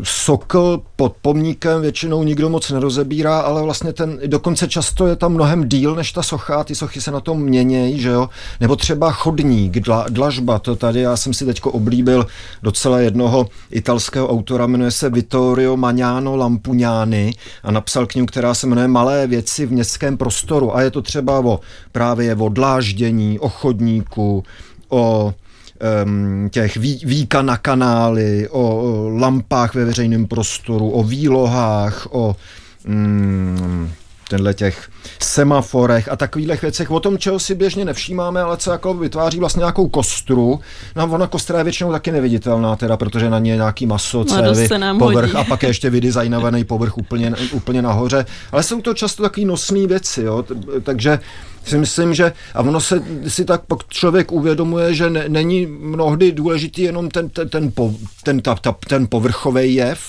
S3: sokl pod pomníkem většinou nikdo moc nerozebírá, ale vlastně ten, dokonce často je tam mnohem díl než ta socha, ty sochy se na tom měnějí, že jo? Nebo třeba chodník, dla, dlažba, to tady já jsem si teďko oblíbil docela jednoho italského autora, jmenuje se Vittorio Magnano Lampugnani a napsal knihu, která se jmenuje Malé věci v městském prostoru a je to třeba o právě o dláždění, o chodníku, o um, těch ví, víka na kanály, o, o lampách ve veřejném prostoru, o výlohách, o um, tenhle těch semaforech a takových věcech, o tom, čeho si běžně nevšímáme, ale co jako vytváří vlastně nějakou kostru. No ona kostra je většinou taky neviditelná, teda, protože na ní je nějaký maso, cévy, povrch hodí. a pak je ještě vydesignovaný povrch úplně, úplně nahoře. Ale jsou to často takové nosné věci, jo? takže si myslím, že a ono se si tak pak člověk uvědomuje, že ne, není mnohdy důležitý jenom ten, ten, ten, po, ten, ta, ta, ten povrchový jev,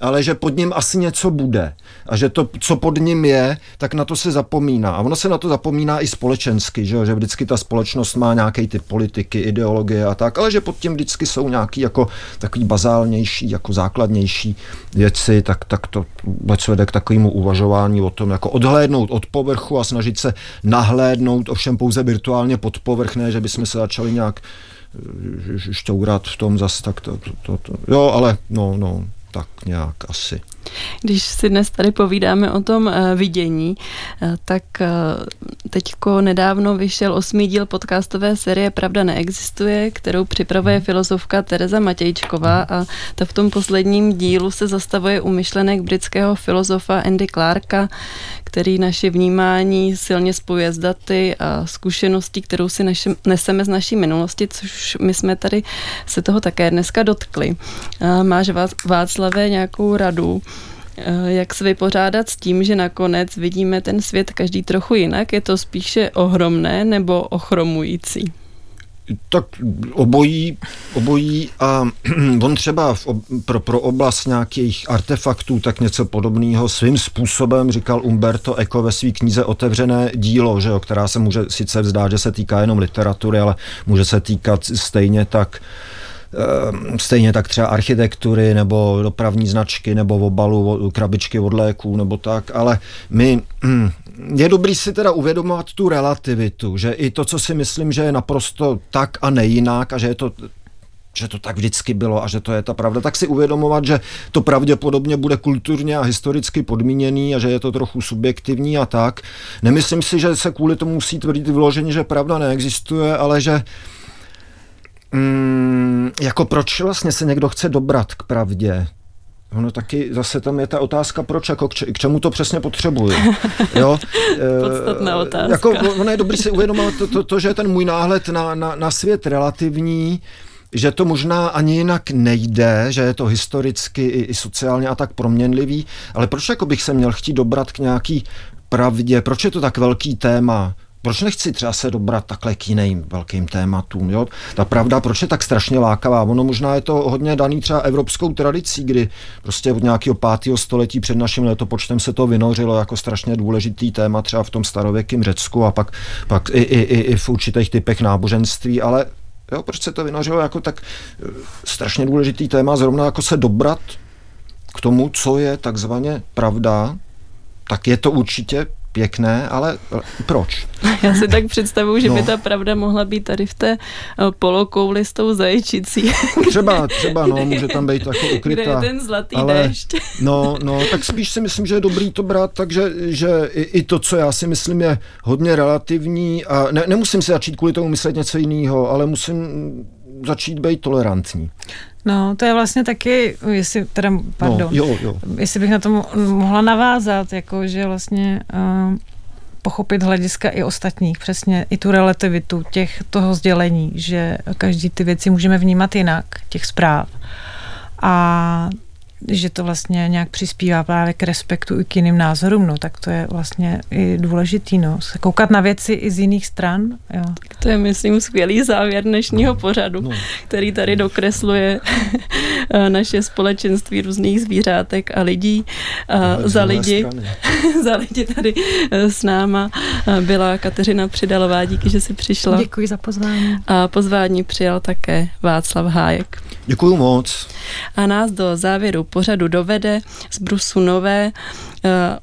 S3: ale že pod ním asi něco bude. A že to, co pod ním je, tak na to se zapomíná. A ono se na to zapomíná i společensky, že, že vždycky ta společnost má nějaké ty politiky, ideologie a tak, ale že pod tím vždycky jsou nějaký jako takový bazálnější, jako základnější věci, tak, tak to vůbec vede k takovému uvažování o tom, jako odhlédnout od povrchu a snažit se nahlédnout, ovšem pouze virtuálně pod povrch, ne, že bychom se začali nějak eh, šťourat v tom zas, tak to, to, to, to. jo, ale no, no, tak nějak asi.
S1: Když si dnes tady povídáme o tom uh, vidění, uh, tak uh, teďko nedávno vyšel osmý díl podcastové série Pravda neexistuje, kterou připravuje hmm. filozofka Tereza Matějčková a ta v tom posledním dílu se zastavuje u myšlenek britského filozofa Andy Clarka, který naše vnímání silně spojuje s daty a zkušeností, kterou si naši, neseme z naší minulosti, což my jsme tady se toho také dneska dotkli. Máš Václavé nějakou radu, jak se vypořádat s tím, že nakonec vidíme ten svět každý trochu jinak? Je to spíše ohromné nebo ochromující?
S3: Tak obojí, obojí a (clears throat) on třeba v, pro, pro oblast nějakých artefaktů tak něco podobného svým způsobem říkal Umberto Eco ve své knize Otevřené dílo, že jo, která se může sice vzdát, že se týká jenom literatury, ale může se týkat stejně tak Ehm, stejně tak třeba architektury nebo dopravní značky nebo obalu krabičky od léků nebo tak, ale my (clears throat) je dobrý si teda uvědomovat tu relativitu, že i to, co si myslím, že je naprosto tak a nejinak a že je to že to tak vždycky bylo a že to je ta pravda, tak si uvědomovat, že to pravděpodobně bude kulturně a historicky podmíněný a že je to trochu subjektivní a tak. Nemyslím si, že se kvůli tomu musí tvrdit vyloženě, že pravda neexistuje, ale že Mm, jako proč vlastně se někdo chce dobrat k pravdě? Ono taky zase tam je ta otázka, proč, jako k, k čemu to přesně potřebuji. Jo? (laughs)
S1: Podstatná eh, otázka.
S3: Jako, ono je dobrý si uvědomovat to, to, to, že ten můj náhled na, na, na svět relativní, že to možná ani jinak nejde, že je to historicky i, i sociálně a tak proměnlivý, ale proč jako bych se měl chtít dobrat k nějaký pravdě, proč je to tak velký téma? Proč nechci třeba se dobrat takhle k jiným velkým tématům, jo? Ta pravda, proč je tak strašně lákavá? Ono možná je to hodně daný třeba evropskou tradicí, kdy prostě od nějakého pátého století před naším letopočtem se to vynořilo jako strašně důležitý téma třeba v tom starověkém Řecku a pak, pak i, i, i, i v určitých typech náboženství, ale jo, proč se to vynořilo jako tak eh, strašně důležitý téma, zrovna jako se dobrat k tomu, co je takzvaně pravda, tak je to určitě pěkné, ale proč? (laughs)
S1: Já si tak představuju, že no. by ta pravda mohla být tady v té eh, polokouli s tou zajčicí. (laughs)
S3: Třeba, třeba, no, může tam být jako ukrytá.
S1: Kde je ten zlatý ale, déšť. (laughs)
S3: No, no, tak spíš si myslím, že je dobrý to brát, takže že i, i to, co já si myslím, je hodně relativní a ne, nemusím si začít kvůli tomu myslet něco jiného, ale musím začít být tolerantní.
S2: No, to je vlastně taky, jestli, teda, pardon, no,
S3: jo, jo.
S2: jestli bych na to mohla navázat, jako, že vlastně uh, pochopit hlediska i ostatních, přesně i tu relativitu těch, toho sdělení, že každý ty věci můžeme vnímat jinak, těch zpráv. A že to vlastně nějak přispívá právě k respektu i k jiným názorům, no, tak to je vlastně i důležitý, no, koukat na věci i z jiných stran, jo.
S1: To je, myslím, skvělý závěr dnešního pořadu, no. který tady dokresluje (laughs) naše společenství různých zvířátek a lidí. A za lidi, (laughs) za lidi tady e, s náma byla Kateřina Přidalová, díky, že jsi přišla.
S2: Děkuji za pozvání.
S1: A pozvání přijal také Václav Hájek.
S3: Děkuji moc.
S1: A nás do závěru pořadu dovede z Brusu Nové,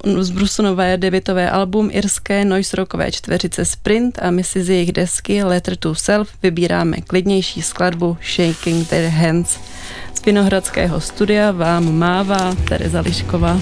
S1: uh, z Brusu Nové debitové album irské noise rockové čtveřice Sprint a my si z jejich desky Letter to Self vybíráme klidnější skladbu Shaking Their Hands. Z Vinohradského studia vám mává Tereza Lišková.